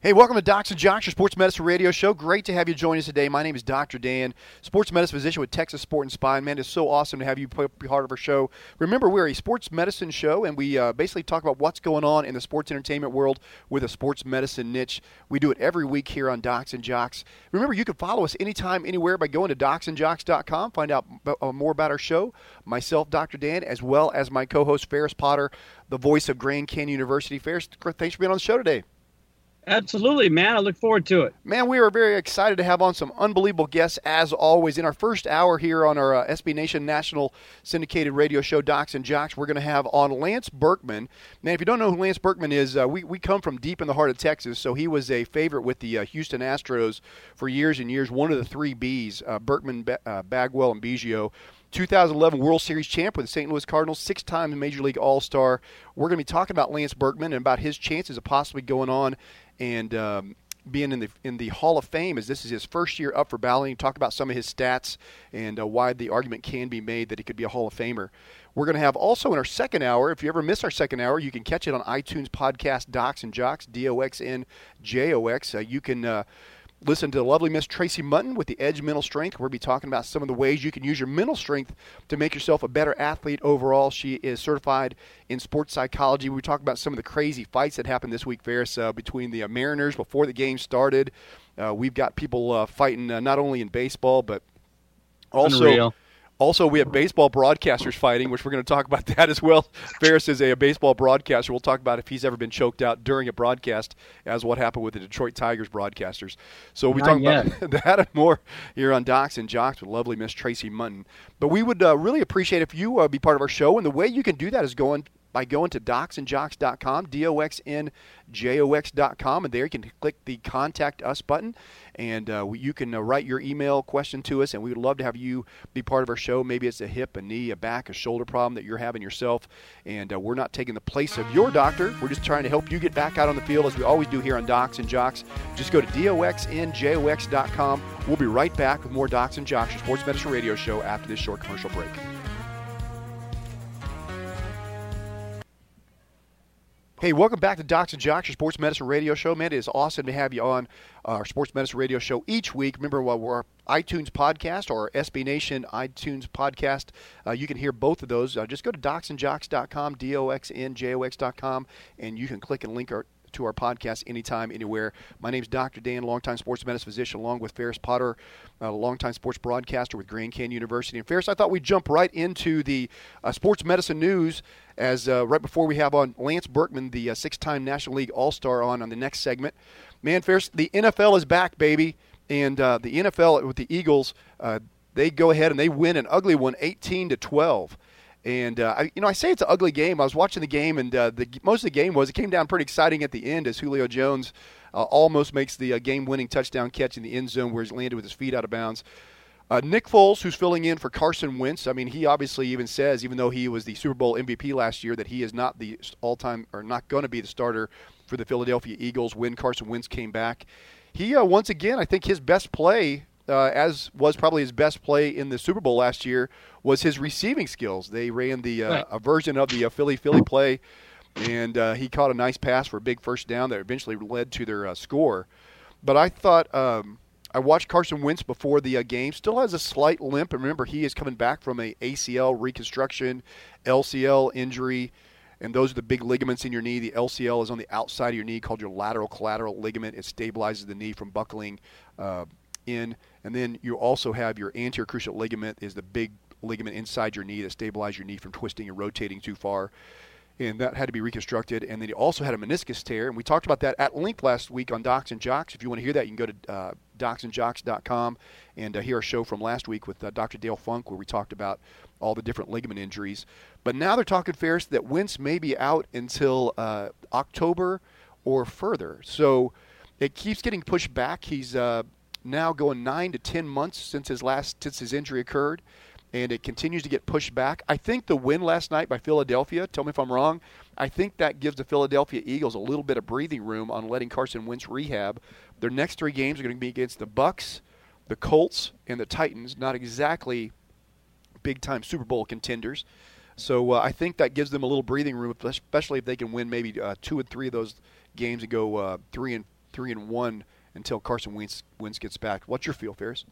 Hey, welcome to Docs and Jocks, your sports medicine radio show. Great to have you join us today. My name is Dr. Dan, sports medicine physician with Texas Sport and Spine. Man, it's so awesome to have you be part of our show. Remember, we're a sports medicine show, and we uh, basically talk about what's going on in the sports entertainment world with a sports medicine niche. We do it every week here on Docs and Jocks. Remember, you can follow us anytime, anywhere by going to docsandjocks.com, find out uh, more about our show. Myself, Dr. Dan, as well as my co-host Ferris Potter, the voice of Grand Canyon University. Ferris, thanks for being on the show today. Absolutely, man. I look forward to it. Man, we are very excited to have on some unbelievable guests, as always. In our first hour here on our uh, SB Nation National Syndicated Radio Show, Docs and Jocks, we're going to have on Lance Berkman. Man, if you don't know who Lance Berkman is, uh, we, we come from deep in the heart of Texas, so he was a favorite with the uh, Houston Astros for years and years, one of the three Bs, uh, Berkman, uh, Bagwell, and Biggio. 2011 World Series champ with the St. Louis Cardinals, six time Major League All Star. We're going to be talking about Lance Berkman and about his chances of possibly going on and um, being in the in the Hall of Fame as this is his first year up for balloting. Talk about some of his stats and uh, why the argument can be made that he could be a Hall of Famer. We're going to have also in our second hour. If you ever miss our second hour, you can catch it on iTunes podcast Docs and Jocks D O X N J O X. Uh, you can. Uh, Listen to the lovely Miss Tracy Munton with the Edge Mental Strength. We'll be talking about some of the ways you can use your mental strength to make yourself a better athlete overall. She is certified in sports psychology. We talk about some of the crazy fights that happened this week, Ferris, uh, between the uh, Mariners before the game started. Uh, we've got people uh, fighting uh, not only in baseball, but also. Unreal also, we have baseball broadcasters fighting, which we're going to talk about that as well. Ferris is a, a, baseball broadcaster. We'll talk about if he's ever been choked out during a broadcast, as what happened with the Detroit Tigers broadcasters. So we talk about that and more here on Docs and Jocks with lovely Miss Tracy Munton. But we would uh, really appreciate if you uh, be part of our show, and the way you can do that is going by going to docsandjocks.com, D-O-X-N-J-O-X.com, and there you can click the Contact Us button, and uh, you can uh, write your email question to us, and we would love to have you be part of our show. Maybe it's a hip, a knee, a back, a shoulder problem that you're having yourself, and uh, we're not taking the place of your doctor. We're just trying to help you get back out on the field, as we always do here on Docs and Jocks. Just go to D-O-X-N-J-O-X.com. We'll be right back with more Docs and Jocks, your sports medicine radio show, after this short commercial break. Hey, welcome back to Docs and Jocks, your sports medicine radio show. Man, it is awesome to have you on our sports medicine radio show each week. Remember, while we're iTunes podcast or SB Nation iTunes podcast, uh, you can hear both of those. Uh, just go to docsandjocks.com, D-O-X-N-J-O-X.com, and you can click and link our, to our podcast anytime, anywhere. My name is Dr. Dan, longtime sports medicine physician, along with Ferris Potter, a longtime sports broadcaster with Grand Canyon University. And Ferris, I thought we'd jump right into the uh, sports medicine news as uh, right before we have on Lance Berkman, the uh, six-time National League All-Star, on on the next segment. Man, Ferris, the NFL is back, baby, and uh, the NFL with the Eagles, uh, they go ahead and they win an ugly one, 18 to 12. And uh, I, you know, I say it's an ugly game. I was watching the game, and uh, the most of the game was it came down pretty exciting at the end as Julio Jones uh, almost makes the uh, game-winning touchdown catch in the end zone where he's landed with his feet out of bounds. Uh, Nick Foles, who's filling in for Carson Wentz, I mean, he obviously even says, even though he was the Super Bowl MVP last year, that he is not the all-time or not going to be the starter for the Philadelphia Eagles when Carson Wentz came back. He uh, once again, I think his best play, uh, as was probably his best play in the Super Bowl last year, was his receiving skills. They ran the uh, a version of the uh, Philly Philly play, and uh, he caught a nice pass for a big first down that eventually led to their score. But I thought. Um, I watched Carson Wentz before the uh, game. Still has a slight limp. And remember, he is coming back from a ACL reconstruction, LCL injury, and those are the big ligaments in your knee. The LCL is on the outside of your knee, called your lateral collateral ligament. It stabilizes the knee from buckling uh, in. And then you also have your anterior cruciate ligament, is the big ligament inside your knee that stabilizes your knee from twisting and rotating too far and that had to be reconstructed. And then he also had a meniscus tear, and we talked about that at length last week on Docs and Jocks. If you want to hear that, you can go to uh, docsandjocks.com and uh, hear our show from last week with uh, Dr. Dale Funk, where we talked about all the different ligament injuries. But now they're talking, Ferris, that Wentz may be out until uh, October or further. So it keeps getting pushed back. He's uh, now going nine to ten months since his last since his injury occurred and it continues to get pushed back. I think the win last night by Philadelphia, tell me if I'm wrong, I think that gives the Philadelphia Eagles a little bit of breathing room on letting Carson Wentz rehab. Their next three games are going to be against the Bucs, the Colts, and the Titans. Not exactly big time Super Bowl contenders. So uh, I think that gives them a little breathing room, especially if they can win maybe uh, two and three of those games and go uh, three and three and one until Carson Wentz, Wentz gets back. What's your feel, Ferris?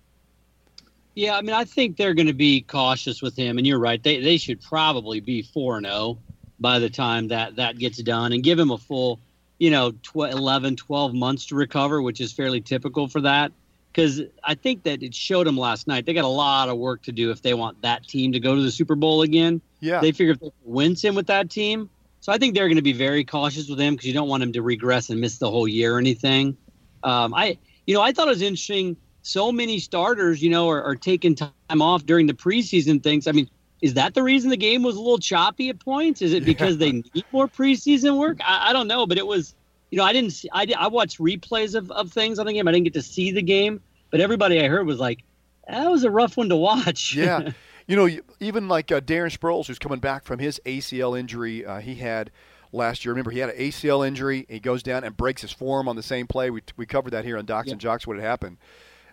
Yeah, I mean, I think they're going to be cautious with him, and you're right. They they should probably be four and zero by the time that that gets done, and give him a full, you know, 12, 11, 12 months to recover, which is fairly typical for that. Because I think that it showed them last night. They got a lot of work to do if they want that team to go to the Super Bowl again. Yeah, they figure if they win him with that team, so I think they're going to be very cautious with him because you don't want him to regress and miss the whole year or anything. Um, I, you know, I thought it was interesting. So many starters, you know, are, are taking time off during the preseason things. I mean, is that the reason the game was a little choppy at points? Is it because they need more preseason work? I, I, don't know, but it was, you know, I didn't see, I, I watched replays of, of things on the game. I didn't get to see the game, but everybody I heard was like, that was a rough one to watch. yeah. You know, even like uh, Darren Sproles, who's coming back from his ACL injury, uh, he had last year. Remember, he had an ACL injury. He goes down and breaks his form on the same play. We, we covered that here on Docs and Jocks, what had happened.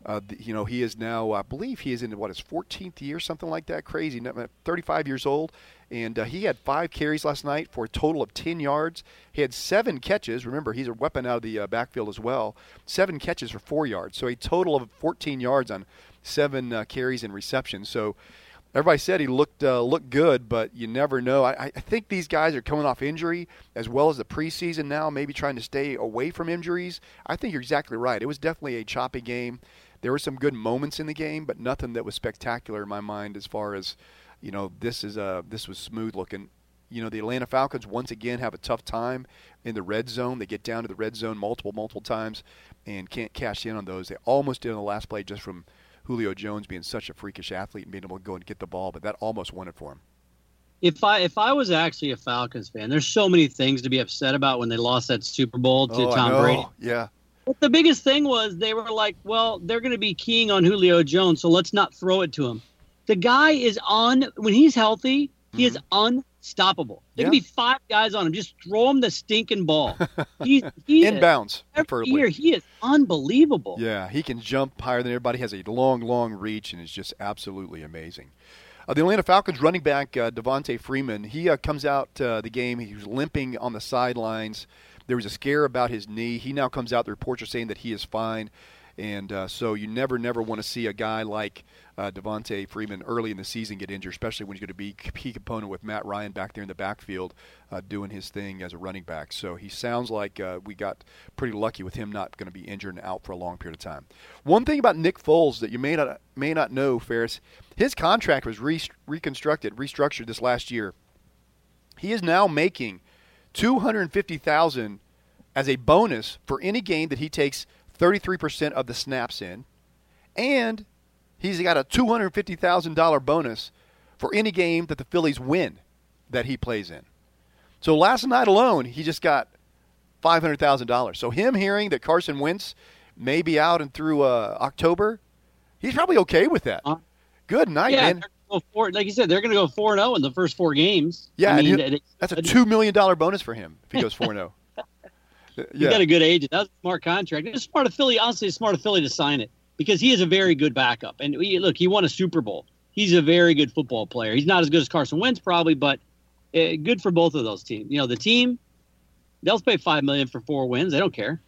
Uh, you know, he is now, I believe he is in what his 14th year, something like that. Crazy, 35 years old, and uh, he had five carries last night for a total of 10 yards. He had seven catches. Remember, he's a weapon out of the uh, backfield as well. Seven catches for four yards, so a total of 14 yards on seven uh, carries and receptions. So everybody said he looked uh, looked good, but you never know. I, I think these guys are coming off injury as well as the preseason now, maybe trying to stay away from injuries. I think you're exactly right. It was definitely a choppy game. There were some good moments in the game, but nothing that was spectacular in my mind as far as you know. This is a this was smooth looking. You know, the Atlanta Falcons once again have a tough time in the red zone. They get down to the red zone multiple multiple times and can't cash in on those. They almost did on the last play just from Julio Jones being such a freakish athlete and being able to go and get the ball, but that almost won it for him. If I if I was actually a Falcons fan, there's so many things to be upset about when they lost that Super Bowl to oh, Tom Brady. Yeah. But the biggest thing was they were like, well, they're going to be keying on Julio Jones, so let's not throw it to him. The guy is on when he's healthy, he mm-hmm. is unstoppable. There yeah. can be five guys on him. Just throw him the stinking ball. He's he inbounds. Every year he is unbelievable. Yeah, he can jump higher than everybody. He has a long, long reach and is just absolutely amazing. Uh, the Atlanta Falcons running back uh, Devonta Freeman, he uh, comes out uh, the game. He was limping on the sidelines. There was a scare about his knee. He now comes out. The reports are saying that he is fine. And uh, so you never, never want to see a guy like uh, Devonta Freeman early in the season get injured, especially when he's going to be key component with Matt Ryan back there in the backfield uh, doing his thing as a running back. So he sounds like uh, we got pretty lucky with him not going to be injured and out for a long period of time. One thing about Nick Foles that you may not may not know, Ferris, his contract was re- reconstructed, restructured this last year. He is now making two hundred fifty thousand as a bonus for any game that he takes 33% of the snaps in, and he's got a $250,000 bonus for any game that the Phillies win that he plays in. So last night alone, he just got $500,000. So him hearing that Carson Wentz may be out and through uh, October, he's probably okay with that. Uh, Good night, yeah, man. Four, like you said, they're going to go 4 0 in the first four games. Yeah, I mean, that's a two million dollar bonus for him if he goes four zero. Yeah. He got a good agent. That's a smart contract. It's smart of Philly. Honestly, it's smart of Philly to sign it because he is a very good backup. And he, look, he won a Super Bowl. He's a very good football player. He's not as good as Carson Wentz probably, but uh, good for both of those teams. You know, the team they'll pay five million for four wins. They don't care.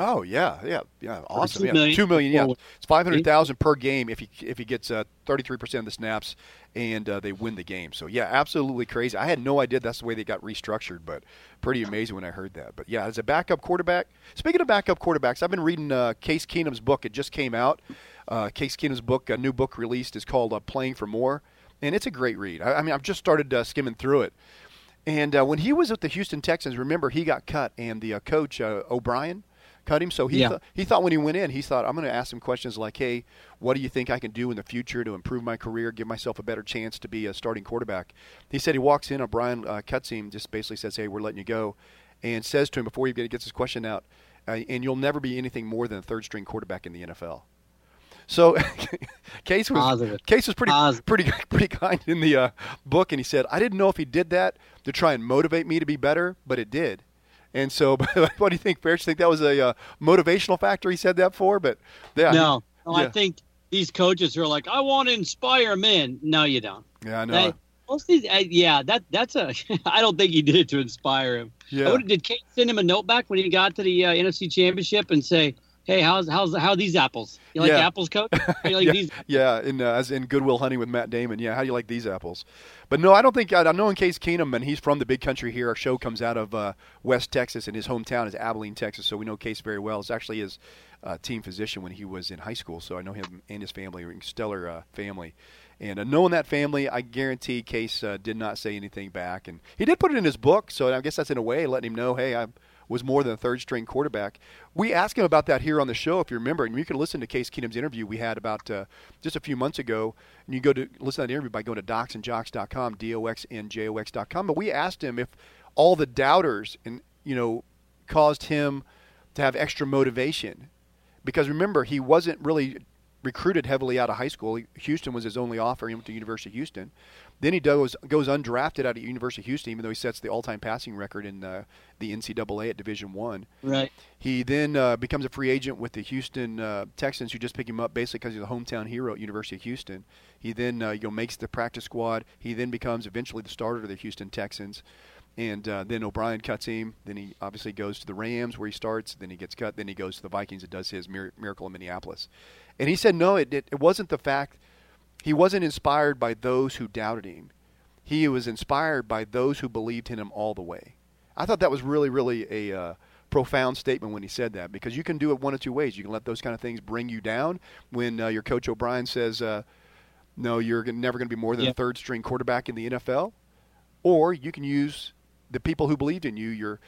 Oh yeah, yeah, yeah, awesome. Two yeah. million, two million. Yeah, it's five hundred thousand per game if he if he gets uh, thirty three percent of the snaps and uh, they win the game. So yeah, absolutely crazy. I had no idea that's the way they got restructured, but pretty amazing when I heard that. But yeah, as a backup quarterback. Speaking of backup quarterbacks, I've been reading uh, Case Keenum's book. It just came out. Uh, Case Keenum's book, a new book released, is called uh, "Playing for More," and it's a great read. I, I mean, I've just started uh, skimming through it. And when he was with the Houston Texans, remember he got cut, and the coach O'Brien cut him. So he yeah. th- he thought when he went in, he thought I'm going to ask him questions like, "Hey, what do you think I can do in the future to improve my career, give myself a better chance to be a starting quarterback?" He said he walks in, O'Brien uh, cuts him, just basically says, "Hey, we're letting you go," and says to him before he gets his question out, uh, "And you'll never be anything more than a third string quarterback in the NFL." So Case was Positive. Case was pretty Positive. pretty pretty kind in the uh, book, and he said, "I didn't know if he did that to try and motivate me to be better, but it did." And so, what do you think, Ferris? Think that was a uh, motivational factor he said that for? But yeah, no, no yeah. I think these coaches are like, I want to inspire men. No, you don't. Yeah, I know. most these, uh, yeah, that that's a. I don't think he did it to inspire him. Yeah. Did Kate send him a note back when he got to the uh, NFC Championship and say, "Hey, how's how's how are these apples? You like Yeah. apples, coach? Like yeah, these?" yeah, in uh, as in Goodwill Hunting with Matt Damon. Yeah, how do you like these apples? But no, I don't think I, I know in Case Keenum, and he's from the big country here. Our show comes out of uh, West Texas, and his hometown is Abilene, Texas. So we know Case very well. It's actually his uh, team physician when he was in high school. So I know him and his family, stellar uh, family. And uh, knowing that family, I guarantee Case uh, did not say anything back, and he did put it in his book. So I guess that's in a way letting him know, hey, I was more than a third string quarterback. We asked him about that here on the show, if you remember, and you can listen to Case Keenum's interview we had about uh, just a few months ago. And you go to listen to that interview by going to docsandjocks.com, D-O-X-N-J-O-X.com. But we asked him if all the doubters and you know caused him to have extra motivation, because remember he wasn't really recruited heavily out of high school. Houston was his only offer. He went to University of Houston. Then he goes goes undrafted out of University of Houston, even though he sets the all-time passing record in uh, the NCAA at Division One. Right. He then uh, becomes a free agent with the Houston uh, Texans, who just pick him up basically because he's a hometown hero at University of Houston. He then uh, you know makes the practice squad. He then becomes eventually the starter of the Houston Texans. And uh, then O'Brien cuts him. Then he obviously goes to the Rams where he starts. Then he gets cut. Then he goes to the Vikings and does his mir- miracle in Minneapolis. And he said no, it, it, it wasn't the fact he wasn't inspired by those who doubted him. He was inspired by those who believed in him all the way. I thought that was really, really a uh, profound statement when he said that because you can do it one of two ways. You can let those kind of things bring you down when uh, your coach O'Brien says, uh, "No, you're never going to be more than Yeah. a third string quarterback in the NFL," or you can use the people who believed in you, your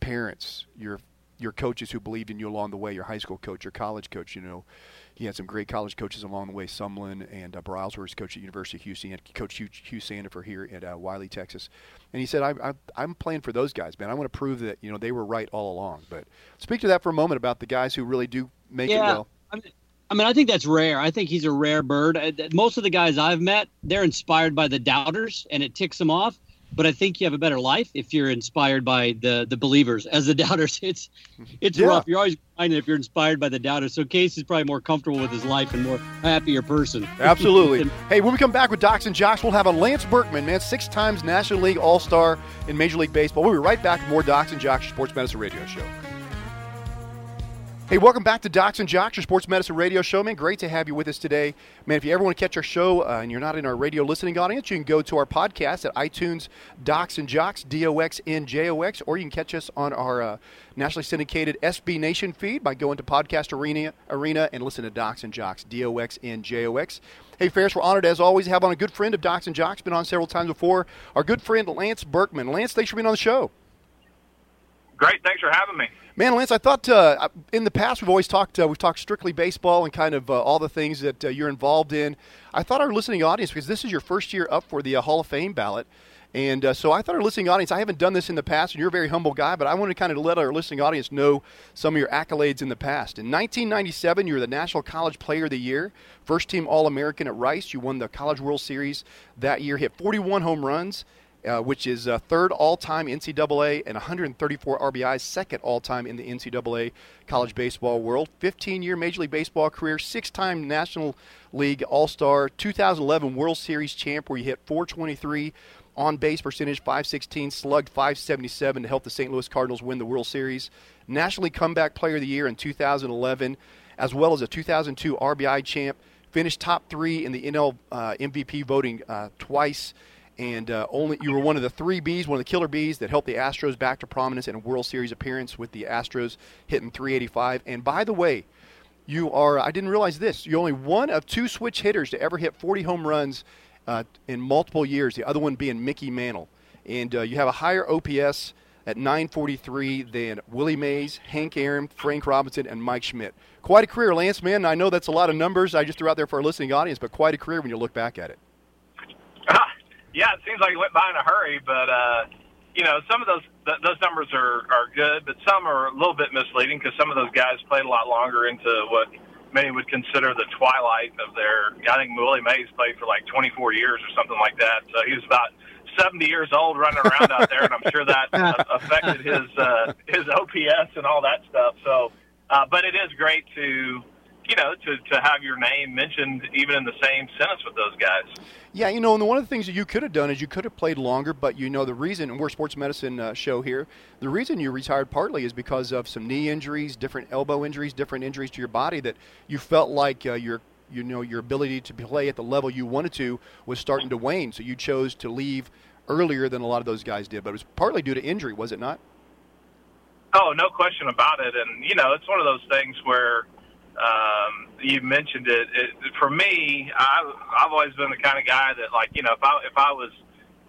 parents, your your coaches who believed in you along the way, your high school coach, your college coach. You know, he had some great college coaches along the way. Sumlin and uh, Briles were his coach at University of Houston. He had Coach Hugh, Hugh Sandifer here at uh, Wylie, Texas. And he said, I, I, "I'm playing for those guys, man. I want to prove that you know they were right all along." But speak to that for a moment about the guys who really do make it Yeah. well. I mean, I mean, I think that's rare. I think he's a rare bird. Most of the guys I've met, they're inspired by the doubters, and it ticks them off. But I think you have a better life if you're inspired by the the believers. As the doubters, it's it's Yeah. rough. You're always grinding if you're inspired by the doubters. So Case is probably more comfortable with his life and more happier person. Absolutely. hey, when we come back with Docs and Jocks, we'll have a Lance Berkman, man, six times National League All Star in Major League Baseball. We'll be right back with more Docs and Jocks, your Sports Medicine Radio Show. Hey, welcome back to Docs and Jocks, your Sports Medicine Radio Show, man. Great to have you with us today. Man, if you ever want to catch our show uh, and you're not in our radio listening audience, you can go to our podcast at iTunes, Docs and Jocks, D O X N J O X, or you can catch us on our uh, nationally syndicated SB Nation feed by going to Podcast Arena, Arena and listen to Docs and Jocks, D O X N J O X. Hey, Ferris, we're honored as always to have on a good friend of Docs and Jocks, been on several times before, our good friend Lance Berkman. Lance, thanks for being on the show. Great. Thanks for having me. Man, Lance, I thought uh, in the past we've always talked uh, we've talked strictly baseball and kind of uh, all the things that uh, you're involved in. I thought our listening audience because this is your first year up for the uh, Hall of Fame ballot, and uh, so I thought our listening audience. I haven't done this in the past, and you're a very humble guy, but I wanted to kind of let our listening audience know some of your accolades in the past. In 1997, you were the National College Player of the Year, first team All American at Rice. You won the College World Series that year, hit 41 home runs uh, which is uh, third all-time NCAA and 134 RBIs, second all-time in the NCAA college baseball world. 15-year Major League Baseball career, six-time National League All-Star, 2011 World Series champ, where you hit 423 on base percentage, 516, slugged 577 to help the St. Louis Cardinals win the World Series. Nationally Comeback Player of the Year in 2011, as well as a 2002 RBI champ. Finished top three in the NL uh, MVP voting uh, twice and uh, only you were one of the three bees, one of the killer bees that helped the Astros back to prominence in a World Series appearance with the Astros hitting 385. And by the way, you are I didn't realize this. You're only one of two switch hitters to ever hit 40 home runs uh, in multiple years. The other one being Mickey Mantle, and uh, you have a higher OPS at 943 than Willie Mays, Hank Aaron, Frank Robinson, and Mike Schmidt. Quite a career, Lance. Man, I know that's a lot of numbers I just threw out there for our listening audience, but quite a career when you look back at it. Yeah, it seems like it went by in a hurry, but uh, you know, some of those th- those numbers are are good, but some are a little bit misleading because some of those guys played a lot longer into what many would consider the twilight of their. I think Willie Mays played for like 24 years or something like that, so he was about 70 years old running around out there, and I'm sure that uh, affected his uh, his OPS and all that stuff. So, uh, but it is great to you know, to, to have your name mentioned even in the same sentence with those guys. Yeah, you know, and one of the things that you could have done is you could have played longer, but you know the reason, and we're a sports medicine uh, show here, the reason you retired partly is because of some knee injuries, different elbow injuries, different injuries to your body that you felt like uh, your you know your ability to play at the level you wanted to was starting to wane, so you chose to leave earlier than a lot of those guys did. But it was partly due to injury, was it not? Oh, no question about it. And you know, it's one of those things where um, you mentioned it. it. For me, I, I've always been the kind of guy that, like, you know, if I if I was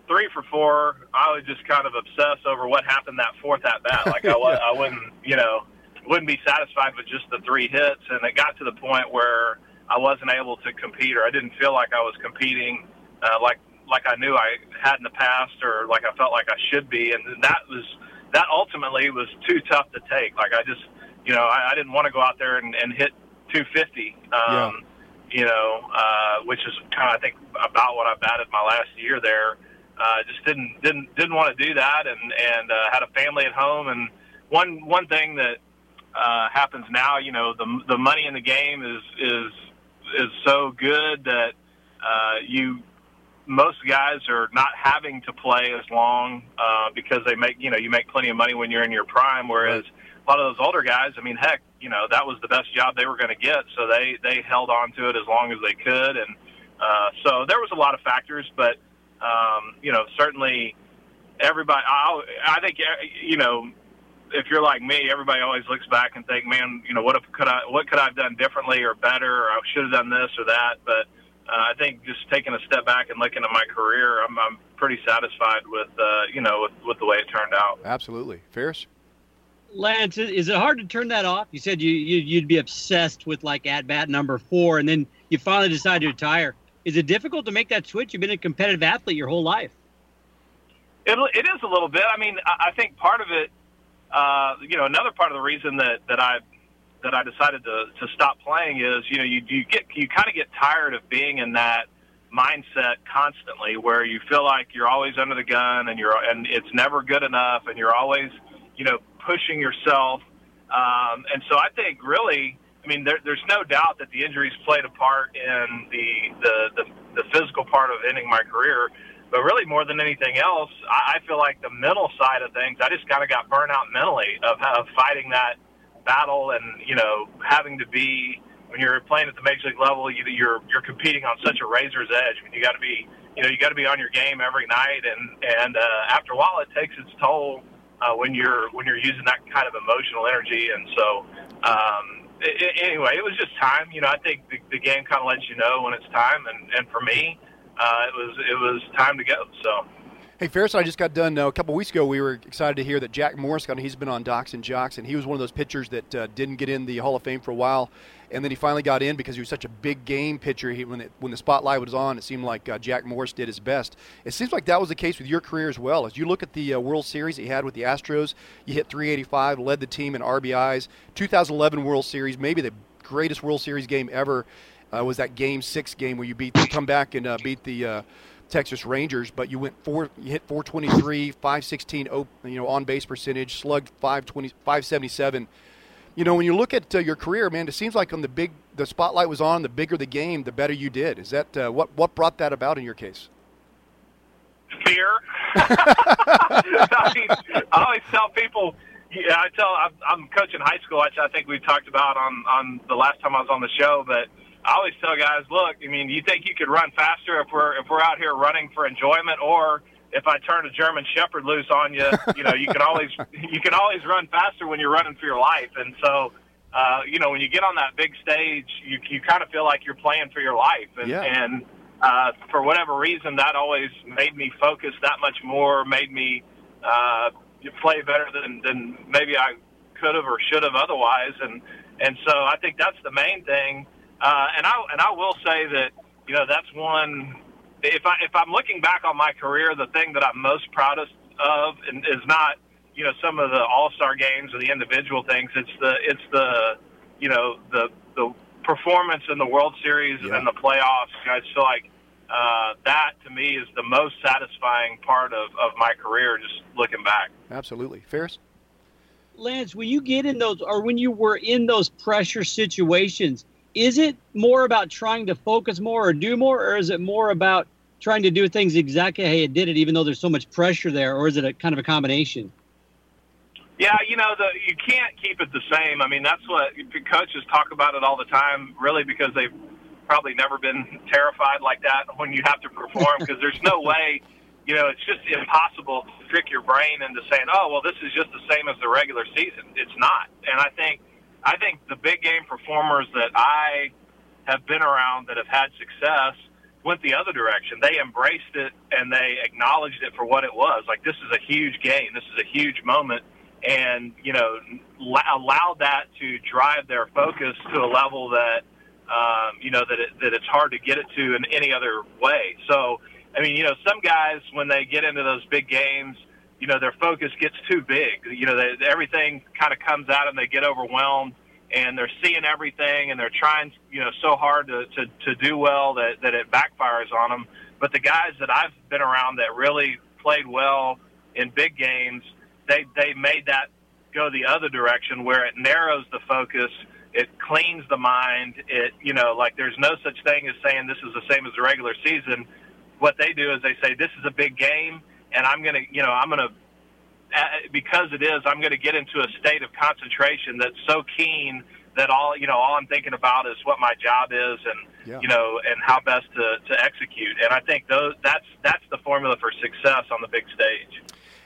three for four, I would just kind of obsess over what happened that fourth at bat. Like I, was, I wouldn't, you know, wouldn't be satisfied with just the three hits. And it got to the point where I wasn't able to compete, or I didn't feel like I was competing uh, like like I knew I had in the past, or like I felt like I should be. And that was that ultimately was too tough to take. Like I just you know, I, I didn't want to go out there and, and hit 250. Um, yeah. You know, uh, which is kind of I think about what I batted my last year there. Uh, just didn't didn't didn't want to do that, and and uh, had a family at home. And one one thing that uh, happens now, you know, the the money in the game is is is so good that uh, you most guys are not having to play as long uh, because they make you know you make plenty of money when you're in your prime, whereas right a lot of those older guys, I mean, heck, you know, that was the best job they were going to get, so they they held on to it as long as they could, and uh, so there was a lot of factors, but um, you know, certainly everybody. I, I think you know, if you're like me, everybody always looks back and think, man, you know, what if could I what could I have done differently or better, or I should have done this or that, but. Uh, I think just taking a step back and looking at my career, I'm, I'm pretty satisfied with uh, you know with, with the way it turned out. Absolutely, Ferris. Lance, is it hard to turn that off? You said you, you would be obsessed with like at bat number four, and then you finally decide to retire. Is it difficult to make that switch? You've been a competitive athlete your whole life. It, it is a little bit. I mean, I think part of it, uh, you know, another part of the reason that that I that I decided to to stop playing is, you know, you you get you kind of get tired of being in that mindset constantly, where you feel like you're always under the gun and you're and it's never good enough, and you're always you know, pushing yourself. Um, and so I think really, I mean, there, there's no doubt that the injuries played a part in the, the, the, the physical part of ending my career. But really, more than anything else, I, I feel like the mental side of things, I just kind of got burnt out mentally of, of fighting that battle and, you know, having to be, when you're playing at the major league level, you, you're, you're competing on such a razor's edge. I mean, you got to be, you know, you got to be on your game every night. And, and uh, after a while, it takes its toll uh, when you're when you're using that kind of emotional energy. And so, um, it, anyway, it was just time. You know, I think the, the game kind of lets you know when it's time, and and for me, uh, it was it was time to go. So. Hey, Ferris, I just got done uh, a couple weeks ago. We were excited to hear that Jack Morris got. He's been on Docs and Jocks, and he was one of those pitchers that uh, didn't get in the Hall of Fame for a while, and then he finally got in because he was such a big game pitcher. He, when it, when the spotlight was on, it seemed like uh, Jack Morris did his best. It seems like that was the case with your career as well. As you look at the uh, World Series he had with the Astros, you hit 385, led the team in RBIs. 2011 World Series, maybe the greatest World Series game ever, uh, was that Game Six game where you beat, come back and uh, beat the Texas Rangers, but you went four, you hit 423, 516, you know, on base percentage, slugged 520, 577. You know, when you look at uh, your career, man, it seems like on the big, the spotlight was on. The bigger the game, the better you did. Is that uh, what what brought that about in your case? Fear. I, mean, I always tell people. Yeah, I tell. I'm, I'm coaching high school, which I think we talked about on on the last time I was on the show, but I always tell guys, look, I mean, you think you could run faster if we're if we're out here running for enjoyment, or if I turn a German Shepherd loose on you, you know, you can always you can always run faster when you're running for your life. And so, uh, you know, when you get on that big stage, you you kind of feel like you're playing for your life. And, yeah. and uh, for whatever reason, that always made me focus that much more, made me uh, play better than than maybe I could have or should have otherwise. And and so I think that's the main thing uh, and I and I will say that you know that's one. If I if I'm looking back on my career, the thing that I'm most proudest of is not you know some of the All Star games or the individual things. It's the it's the you know the the performance in the World Series yeah. and the playoffs. I feel like uh, that to me is the most satisfying part of, of my career. Just looking back. Absolutely, Ferris. Lance, when you get in those, or when you were in those pressure situations, is it more about trying to focus more or do more, or is it more about trying to do things exactly how you did it, even though there's so much pressure there, or is it a kind of a combination? Yeah, you know, the, you can't keep it the same. I mean, that's what coaches talk about it all the time, really, because they've probably never been terrified like that when you have to perform, because there's no way, you know, it's just impossible to trick your brain into saying, oh, well, this is just the same as the regular season. It's not. And I think, I think the big game performers that I have been around that have had success went the other direction. They embraced it and they acknowledged it for what it was. Like this is a huge game. This is a huge moment and you know allow that to drive their focus to a level that um, you know that it, that it's hard to get it to in any other way. So I mean, you know, some guys when they get into those big games, you know, their focus gets too big. You know, they, everything kind of comes out and they get overwhelmed and they're seeing everything and they're trying, you know, so hard to, to, to do well that, that it backfires on them. But the guys that I've been around that really played well in big games – they they made that go the other direction where it narrows the focus it cleans the mind it you know like there's no such thing as saying this is the same as the regular season what they do is they say this is a big game and i'm going to you know i'm going to because it is i'm going to get into a state of concentration that's so keen that all you know all i'm thinking about is what my job is and yeah. you know and how best to to execute and i think those that's that's the formula for success on the big stage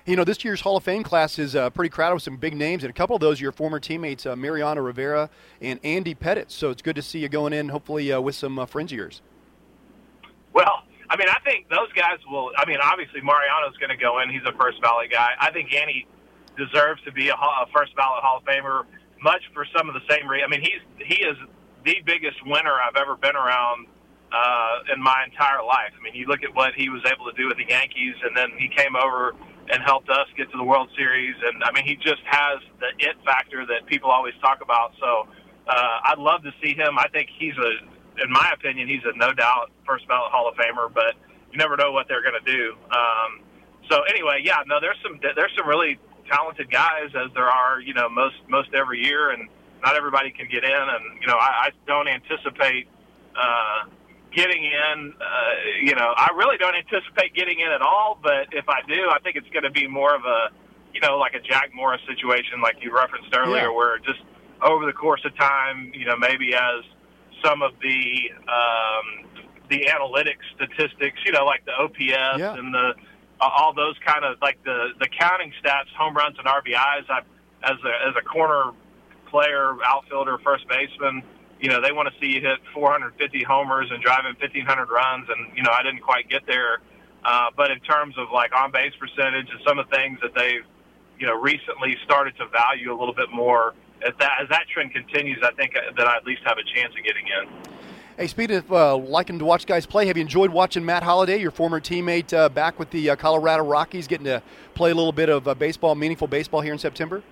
you know, this year's Hall of Fame class is uh, pretty crowded with some big names, and a couple of those are your former teammates, uh, Mariano Rivera and Andy Pettitte. So it's good to see you going in, hopefully, uh, with some uh, friends of yours. I mean, I think those guys will. I mean, obviously, Mariano's going to go in. He's a first ballot guy. I think Andy deserves to be a, a first ballot Hall of Famer, much for some of the same reason. I mean, he's he is the biggest winner I've ever been around uh, in my entire life. I mean, you look at what he was able to do with the Yankees, and then he came over and helped us get to the World Series. And I mean, he just has the it factor that people always talk about. So uh, I'd love to see him. I think he's a, in my opinion, he's a no doubt first ballot Hall of Famer. But you never know what they're going to do. Um, so anyway, yeah, no, there's some there's some really talented guys as there are, you know, most most every year, and not everybody can get in. And you know, I, I don't anticipate. Uh, getting in. Uh, you know, I really don't anticipate getting in at all, but if I do, I think it's going to be more of a, you know, like a Jack Morris situation, like you referenced earlier, yeah. where just over the course of time, you know, maybe as some of the um, the analytics statistics, you know, like the OPS yeah. and the uh, all those kind of like the the counting stats, home runs and RBIs. I as a as a corner player, outfielder, first baseman you know, they want to see you hit 450 homers and driving 1,500 runs, and you know, I didn't quite get there. Uh, but in terms of like on base percentage and some of the things that they've, you know, recently started to value a little bit more, as that as that trend continues, I think that I at least have a chance of getting in. Hey, Speed, of uh, liking to watch guys play, have you enjoyed watching Matt Holliday, your former teammate, uh, back with the uh, Colorado Rockies, getting to play a little bit of uh, baseball, meaningful baseball here in September?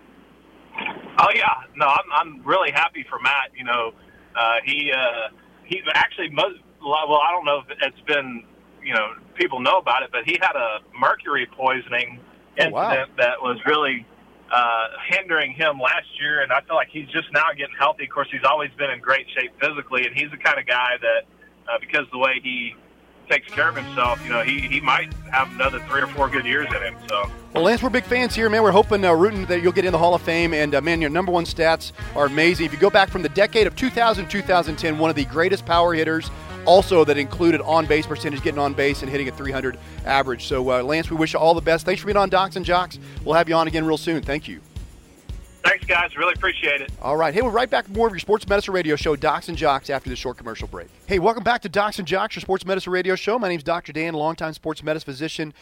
Oh yeah, no, I'm I'm really happy for Matt. You know, uh, he uh, he actually most well, I don't know if it's been you know people know about it, but he had a mercury poisoning incident oh, wow. that was really uh, hindering him last year, and I feel like he's just now getting healthy. Of course, he's always been in great shape physically, and he's the kind of guy that uh, because the way he takes care of himself, you know, he, he might have another three or four good years in him. So. Well, Lance, we're big fans here, man. We're hoping, uh, rooting that you'll get in the Hall of Fame. And, uh, man, your number one stats are amazing. If you go back from the decade of 2000 2010, one of the greatest power hitters, also that included on base percentage, getting on base and hitting a 300 average. So, uh, Lance, we wish you all the best. Thanks for being on Docs and Jocks. We'll have you on again real soon. Thank you. Thanks, guys. Really appreciate it. All right. Hey, we're right back with more of your Sports Medicine Radio Show, Docs and Jocks, after this short commercial break. Hey, welcome back to Docs and Jocks, your Sports Medicine Radio Show. My name is Dr. Dan, longtime sports medicine physician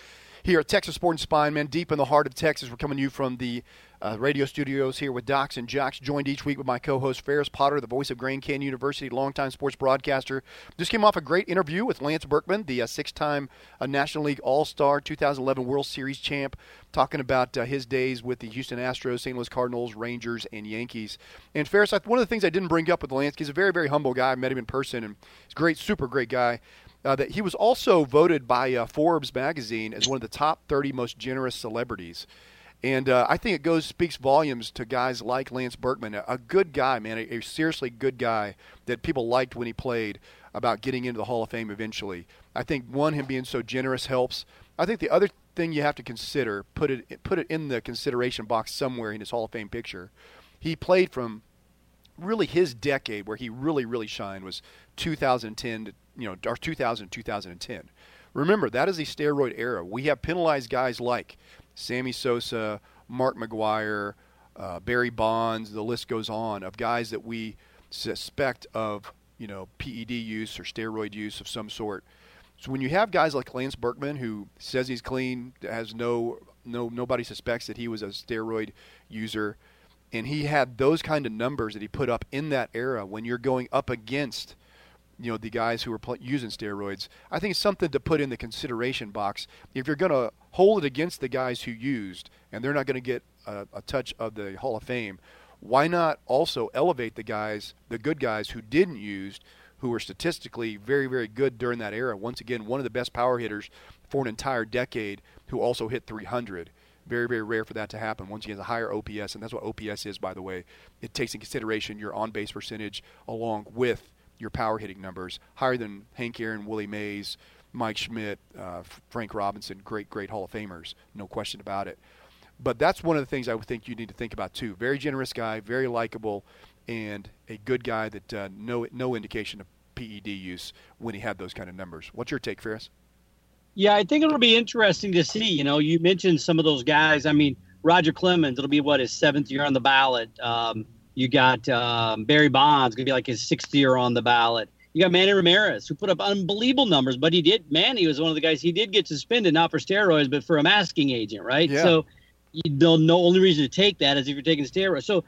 here at Texas Sport and Spine, man, deep in the heart of Texas. We're coming to you from the uh, radio studios here with Docs and Jocks, joined each week with my co-host Ferris Potter, the voice of Grand Canyon University, longtime sports broadcaster. Just came off a great interview with Lance Berkman, the uh, six-time uh, National League All-Star, 2011 World Series champ, talking about uh, his days with the Houston Astros, St. Louis Cardinals, Rangers, and Yankees. And Ferris, one of the things I didn't bring up with Lance, he's a very, very humble guy. I met him in person, and he's a great, super great guy. Uh, that he was also voted by uh, Forbes magazine as one of the top 30 most generous celebrities. And uh, I think it goes speaks volumes to guys like Lance Berkman, a, good guy, man, a, a, seriously good guy that people liked when he played. About getting into the Hall of Fame eventually. I think one, him being so generous helps. I think the other thing you have to consider, put it put it in the consideration box somewhere in his Hall of Fame picture. He played from really his decade where he really really shined was 2010 to you know or 2000 2010. Remember that is a steroid era. We have penalized guys like Sammy Sosa, Mark McGwire, uh, Barry Bonds. The list goes on of guys that we suspect of you know PED use or steroid use of some sort. So when you have guys like Lance Berkman who says he's clean, has no no nobody suspects that he was a steroid user, and he had those kind of numbers that he put up in that era when you're going up against you know the guys who were pl- using steroids. I think it's something to put in the consideration box if you're going to hold it against the guys who used, and they're not going to get a, a, touch of the Hall of Fame. Why not also elevate the guys, the good guys who didn't use, who were statistically very, very good during that era? Once again, one of the best power hitters for an entire decade, who also hit 300. Very, very rare for that to happen. Once you get a higher OPS, and that's what OPS is, by the way. It takes in consideration your on base percentage along with your power hitting numbers, higher than Hank Aaron, Willie Mays, Mike Schmidt, uh, Frank Robinson, great, great Hall of Famers, no question about it. But that's one of the things I would think you need to think about too. Very generous guy, very likable, and a good guy that uh, no no indication of PED use when he had those kind of numbers. What's your take, Ferris? Yeah, I think it'll be interesting to see. You know, you mentioned some of those guys. I mean, Roger Clemens, it'll be what his seventh year on the ballot. Um, you got um, Barry Bonds, going to be like his sixth year on the ballot. You got Manny Ramirez, who put up unbelievable numbers, but he did. Manny was one of the guys. He did get suspended, not for steroids, but for a masking agent, right? Yeah. So, you don't know. Only reason to take that is if you're taking steroids. So,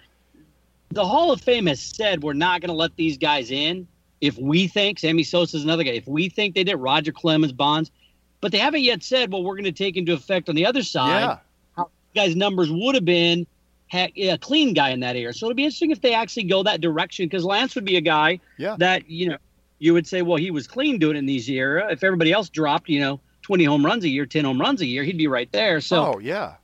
the Hall of Fame has said we're not going to let these guys in if we think Sammy Sosa is another guy. If we think they did Roger Clemens, Bonds, but they haven't yet said well we're going to take into effect on the other side yeah. how guys' numbers would have been a clean guy in that era. So it'll be interesting if they actually go that direction because Lance would be a guy yeah. that you know you would say, well, he was clean doing it in these era. If everybody else dropped, you know, 20 home runs a year, 10 home runs a year, he'd be right there. So oh yeah.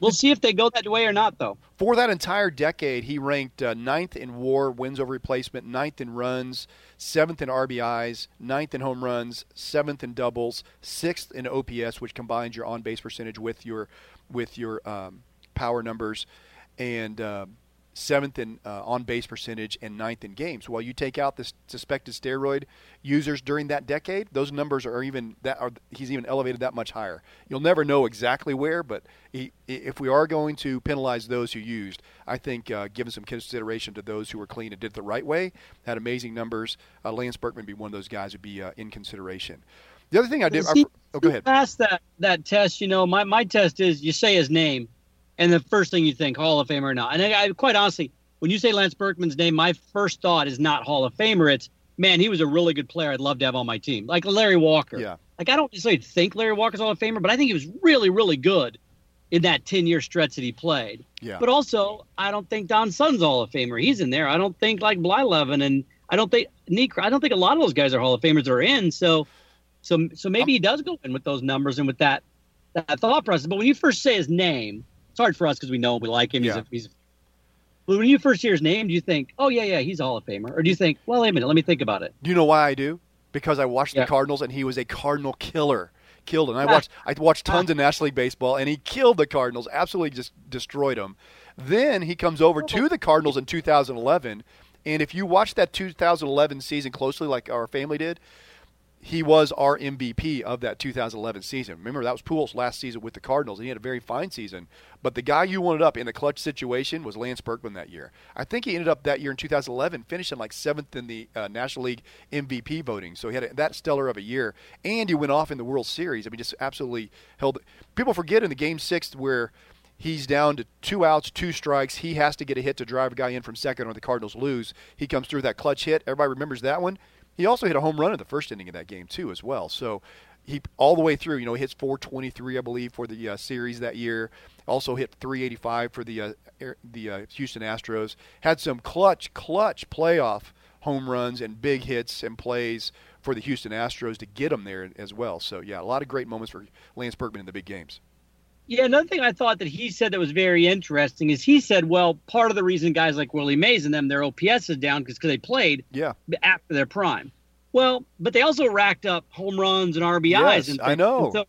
We'll see if they go that way or not, though. For that entire decade, he ranked uh, ninth in WAR wins over replacement, ninth in runs, seventh in RBIs, ninth in home runs, seventh in doubles, sixth in OPS, which combines your on base percentage with your with your um, power numbers and uh, seventh in uh, on base percentage and ninth in games. While you take out the suspected steroid users during that decade, those numbers are even that are he's even elevated that much higher. You'll never know exactly where, but he, if we are going to penalize those who used, I think uh, giving some consideration to those who were clean and did it the right way, had amazing numbers. Uh, Lance Berkman be one of those guys would be uh, in consideration. The other thing I did, I, oh, go ahead. Pass that that test. You know, my my test is you say his name and the first thing you think Hall of Famer or not. And I, I, quite honestly, when you say Lance Berkman's name, my first thought is not Hall of Famer. It's man, he was a really good player. I'd love to have on my team, like Larry Walker. Yeah. Like I don't necessarily think Larry Walker's Hall of Famer, but I think he was really, really good in that ten year stretch that he played. Yeah. But also, I don't think Don Sutton's Hall of Famer. He's in there. I don't think like Blyleven and I don't think Nick. I don't think a lot of those guys are Hall of Famers are in. So, so, so maybe he does go in with those numbers and with that that thought process. But when you first say his name, it's hard for us because we know him, we like him. Yeah. He's, a, he's but when you first hear his name, do you think, oh yeah, yeah, he's a Hall of Famer, or do you think, well, wait a minute, let me think about it? Do you know why I do? Because I watched Yeah. the Cardinals and he was a Cardinal killer. Killed and I ah. watched I watched ah. tons of National League baseball and he killed the Cardinals, absolutely just destroyed them. Then he comes over to the Cardinals in 2011, and if you watch that 2011 season closely, like our family did, he was our MVP of that 2011 season. Remember, that was Pujols' last season with the Cardinals, and he had a very fine season. But the guy you wanted up in the clutch situation was Lance Berkman that year. I think he ended up that year in 2011 finishing like seventh in the uh, National League MVP voting. So he had a, that stellar of a year, and he went off in the World Series. I mean, just absolutely held. People forget in the Game Six where he's down to two outs, two strikes. He has to get a hit to drive a guy in from second, or the Cardinals lose. He comes through that clutch hit. Everybody remembers that one. He also hit a home run in the first inning of that game too, as well. So he all the way through. You know, he hits 423, I believe, for the uh, series that year. Also hit 385 for the uh, the uh, Houston Astros. Had some clutch, clutch playoff home runs and big hits and plays for the Houston Astros to get them there as well. So yeah, a lot of great moments for Lance Berkman in the big games. Yeah, another thing I thought that he said that was very interesting is he said, well, part of the reason guys like Willie Mays and them, their OPS is down because they played yeah. after their prime. Well, but they also racked up home runs and RBIs. Yes, and I know. And so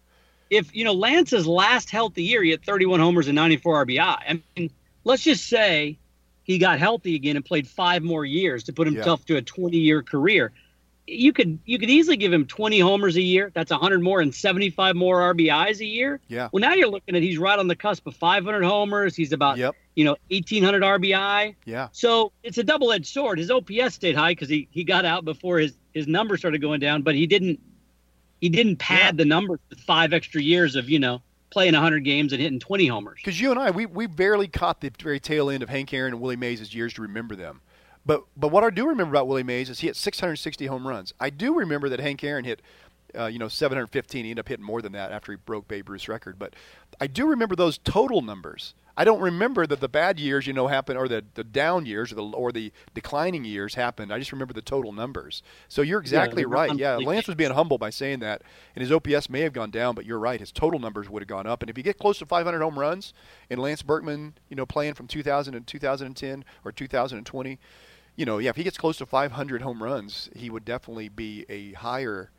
if, you know, Lance's last healthy year, he had 31 homers and 94 RBI. I mean, let's just say he got healthy again and played five more years to put himself yeah. to a 20 year career you could you could easily give him 20 homers a year. That's 100 more and 75 more RBIs a year. Yeah. Well, now you're looking at he's right on the cusp of 500 homers. He's about yep. you know 1800 RBI. Yeah. So it's a double-edged sword. His OPS stayed high because he he got out before his his numbers started going down, but he didn't he didn't pad yeah. the numbers with five extra years of you know playing 100 games and hitting 20 homers. Because you and I, we, we barely caught the very tail end of Hank Aaron and Willie Mays' years to remember them. But but what I do remember about Willie Mays is he hit 660 home runs. I do remember that Hank Aaron hit, uh, you know, 715. He ended up hitting more than that after he broke Babe Ruth's record. But I do remember those total numbers. I don't remember that the bad years, you know, happened or the, the down years or the or the declining years happened. I just remember the total numbers. So you're exactly yeah, right. Yeah, Lance was being humble by saying that, and his OPS may have gone down, but you're right. His total numbers would have gone up. And if you get close to 500 home runs, and Lance Berkman, you know, playing from 2000 and 2010 or 2020 you know, yeah, if he gets close to 500 home runs, he would definitely be a higher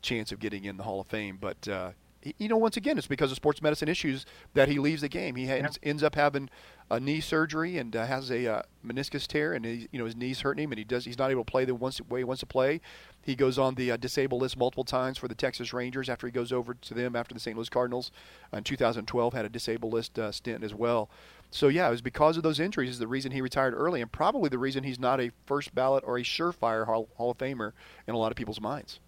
chance of getting in the Hall of Fame. But uh, you know, once again, it's because of sports medicine issues that he leaves the game. He has, yeah. ends up having a knee surgery and uh, has a uh, meniscus tear, and he, you know his knee's hurting him, and he does he's not able to play the once way he wants to play. He goes on the uh, disabled list multiple times for the Texas Rangers after he goes over to them after the St. Louis Cardinals in 2012 had a disabled list uh, stint as well. So yeah, it was because of those injuries is the reason he retired early, and probably the reason he's not a first ballot or a surefire Hall, Hall of Famer in a lot of people's minds.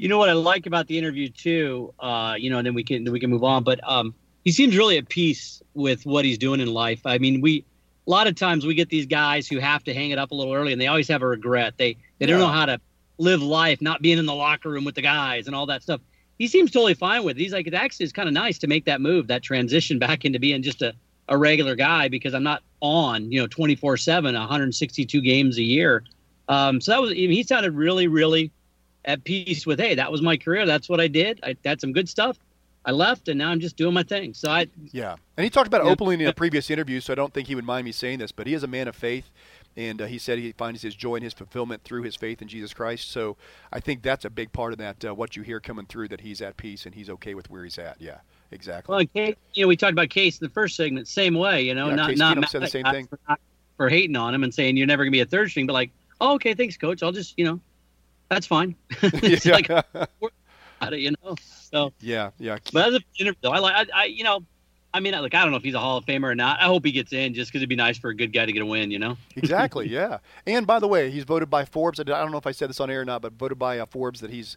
You know what I like about the interview too, uh, you know, and then we can then we can move on. But um, he seems really at peace with what he's doing in life. I mean, we a lot of times we get these guys who have to hang it up a little early, and they always have a regret. They they don't know how to live life, not being in the locker room with the guys and all that stuff. He seems totally fine with it. He's like, it actually is kind of nice to make that move, that transition back into being just a a regular guy because I'm not on, you know, 24 7, 162 games a year. Um, so that was, he sounded really, really at peace with, hey, that was my career. That's what I did. I had some good stuff. I left, and now I'm just doing my thing. So I, yeah. And he talked about yeah. openly in a previous interview, so I don't think he would mind me saying this, but he is a man of faith. And uh, he said he finds his joy and his fulfillment through his faith in Jesus Christ. So I think that's a big part of that, uh, what you hear coming through, that he's at peace and he's okay with where he's at. Yeah exactly. Well, Case, you know, we talked about Case in the first segment, same way. You know, yeah, not Case not said the same thing for, for, hating on him and saying you're never gonna be a third string, but like, oh, okay, thanks, coach. I'll just, you know, that's fine. it's yeah. like, you know. So yeah, yeah. But as an interview, I like, I, I, you know, I mean, like, I don't know if he's a Hall of Famer or not. I hope he gets in just because it'd be nice for a good guy to get a win, you know? exactly, yeah. And by the way, he's voted by Forbes. I don't know if I said this on air or not, but voted by uh, Forbes that he's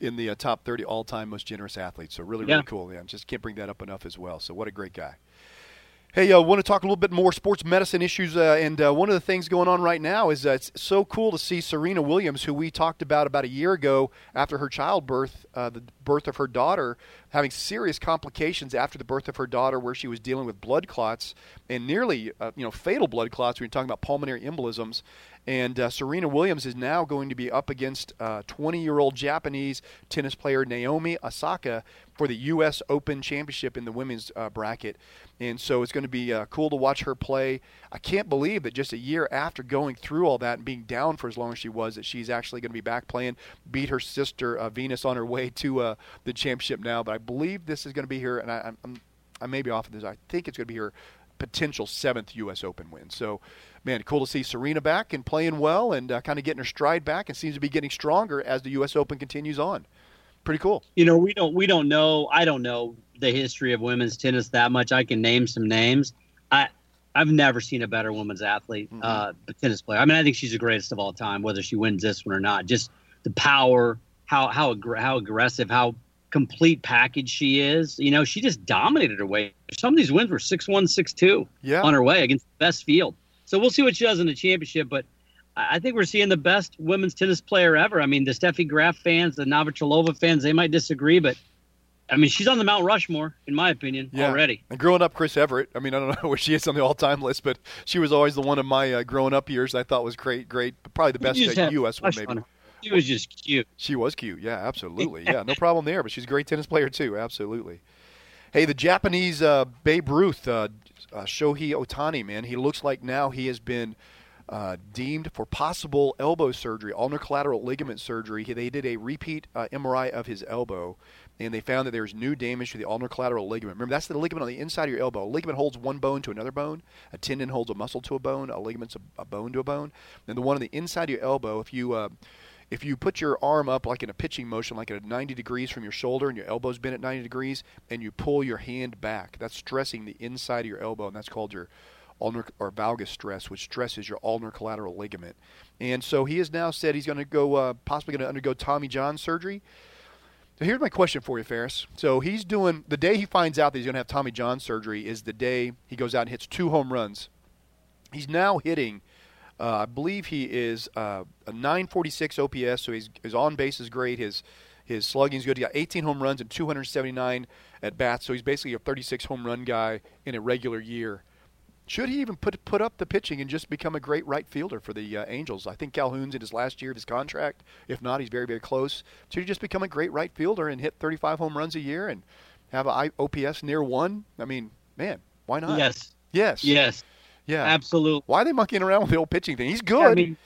in the uh, top 30 all-time most generous athletes. So really, really yeah. cool. Yeah, just can't bring that up enough as well. So what a great guy. Hey, I uh, want to talk a little bit more sports medicine issues, uh, and uh, one of the things going on right now is uh, it's so cool to see Serena Williams, who we talked about about a year ago after her childbirth, uh, the birth of her daughter, having serious complications after the birth of her daughter, where she was dealing with blood clots and nearly, uh, you know, fatal blood clots. When you're talking about pulmonary embolisms, and uh, Serena Williams is now going to be up against 20 year old Japanese tennis player Naomi Osaka for the U.S. Open Championship in the women's uh, bracket. And so it's going to be uh, cool to watch her play. I can't believe that just a year after going through all that and being down for as long as she was, that she's actually going to be back playing, beat her sister uh, Venus on her way to uh, the championship now. But I believe this is going to be her, and I, I'm, I may be off of this. I think it's going to be her potential seventh U.S. Open win. So, man, cool to see Serena back and playing well and uh, kind of getting her stride back and seems to be getting stronger as the U.S. Open continues on. Pretty cool. You know, we don't we don't know. I don't know the history of women's tennis that much. I can name some names. I I've never seen a better women's athlete, mm-hmm. uh, tennis player. I mean, I think she's the greatest of all time, whether she wins this one or not. Just the power, how how how aggressive, how complete package she is. You know, she just dominated her way. Some of these wins were six one, six two yeah. on her way against the best field. So we'll see what she does in the championship. But I think we're seeing the best women's tennis player ever. I mean, the Steffi Graf fans, the Navratilova fans, they might disagree, but I mean, she's on the Mount Rushmore, in my opinion, yeah. already. And growing up, Chris Evert. I mean, I don't know where she is on the all-time list, but she was always the one of my uh, growing up years I thought was great, great, probably the best U.S. one, maybe. She was just cute. She was cute. Yeah, absolutely. Yeah, no problem there. But she's a great tennis player too. Absolutely. Hey, the Japanese uh, Babe Ruth, uh, uh, Shohei Ohtani, man, he looks like now he has been uh, deemed for possible elbow surgery, ulnar collateral ligament surgery. They did a repeat uh, MRI of his elbow, and they found that there's new damage to the ulnar collateral ligament. Remember, that's the ligament on the inside of your elbow. A ligament holds one bone to another bone. A tendon holds a muscle to a bone. A ligament's a, a bone to a bone. And the one on the inside of your elbow, if you uh, if you put your arm up like in a pitching motion, like at 90 degrees from your shoulder, and your elbow's bent at 90 degrees, and you pull your hand back, that's stressing the inside of your elbow, and that's called your ulnar or valgus stress, which stresses your ulnar collateral ligament. And so he has now said he's going to go, uh, possibly going to undergo Tommy John surgery. So here's my question for you, Ferris. So he's doing the day he finds out that he's going to have Tommy John surgery is the day he goes out and hits two home runs. He's now hitting uh, I believe he is uh, a 946 OPS, so he's, his on base is great. His his slugging is good. He got 18 home runs and 279 at bats, so he's basically a 36 home run guy in a regular year. Should he even put put up the pitching and just become a great right fielder for the uh, Angels? I think Calhoun's in his last year of his contract. If not, he's very very close. Should he just become a great right fielder and hit 35 home runs a year and have an OPS near one? I mean, man, why not? Yes. Yes. Yes. Yeah, absolutely. Why are they monkeying around with the old pitching thing? He's good. Yeah, I mean,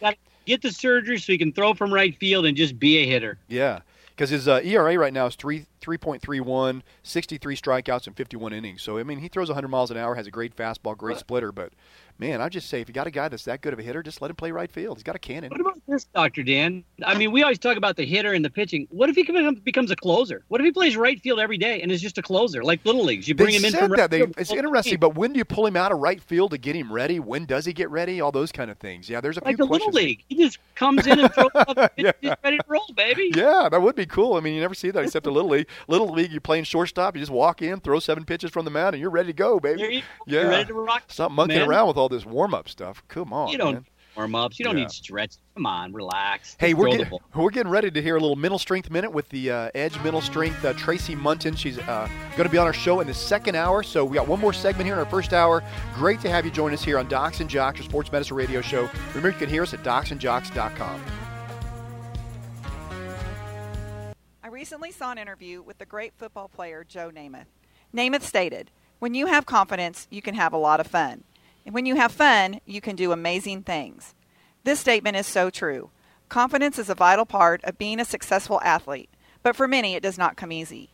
get the surgery so he can throw from right field and just be a hitter. Yeah, because his uh, ERA right now is three three point three one, 63 strikeouts and 51 innings. So I mean, he throws 100 miles an hour, has a great fastball, great splitter, but man, I just say if you got a guy that's that good of a hitter, just let him play right field. He's got a cannon. What about this, Doctor Dan? I mean, we always talk about the hitter and the pitching. What if he becomes a closer? What if he plays right field every day and is just a closer, like little leagues? You bring they him in from that. right They, it's interesting, but when do you pull him out of right field to get him ready? When does he get ready? All those kind of things. Yeah, there's a like few the questions. little league. He just comes in and throws up Yeah. he's ready to roll, baby. Yeah, that would be cool. I mean, you never see that except the little league. Little league, you're playing shortstop. You just walk in, throw seven pitches from the mound, and you're ready to go, baby. You go. Yeah. You're ready to rock. Stop monkeying man. around with all this warm up stuff. Come on, You don't man. warm ups. You don't Yeah. need stretch. Come on, relax. Hey, Just we're getting, we're getting ready to hear a little mental strength minute with the uh, Edge mental strength uh, Tracy Munton. She's uh, going to be on our show in the second hour. So we got one more segment here in our first hour. Great to have you join us here on Docs and Jocks, your sports medicine radio show. Remember, you can hear us at docsandjocks.com. I recently saw an interview with the great football player Joe Namath. Namath stated, When you have confidence, you can have a lot of fun. When you have fun, you can do amazing things. This statement is so true. Confidence is a vital part of being a successful athlete, but for many, it does not come easy.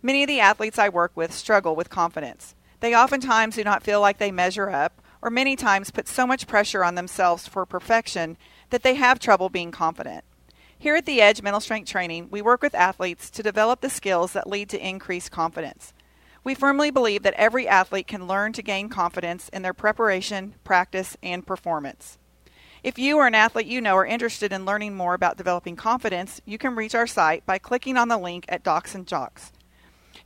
Many of the athletes I work with struggle with confidence. They oftentimes do not feel like they measure up, or many times put so much pressure on themselves for perfection that they have trouble being confident. Here at the Edge Mental Strength Training, we work with athletes to develop the skills that lead to increased confidence. We firmly believe that every athlete can learn to gain confidence in their preparation, practice, and performance. If you or an athlete you know are interested in learning more about developing confidence, you can reach our site by clicking on the link at Docs and Jocks.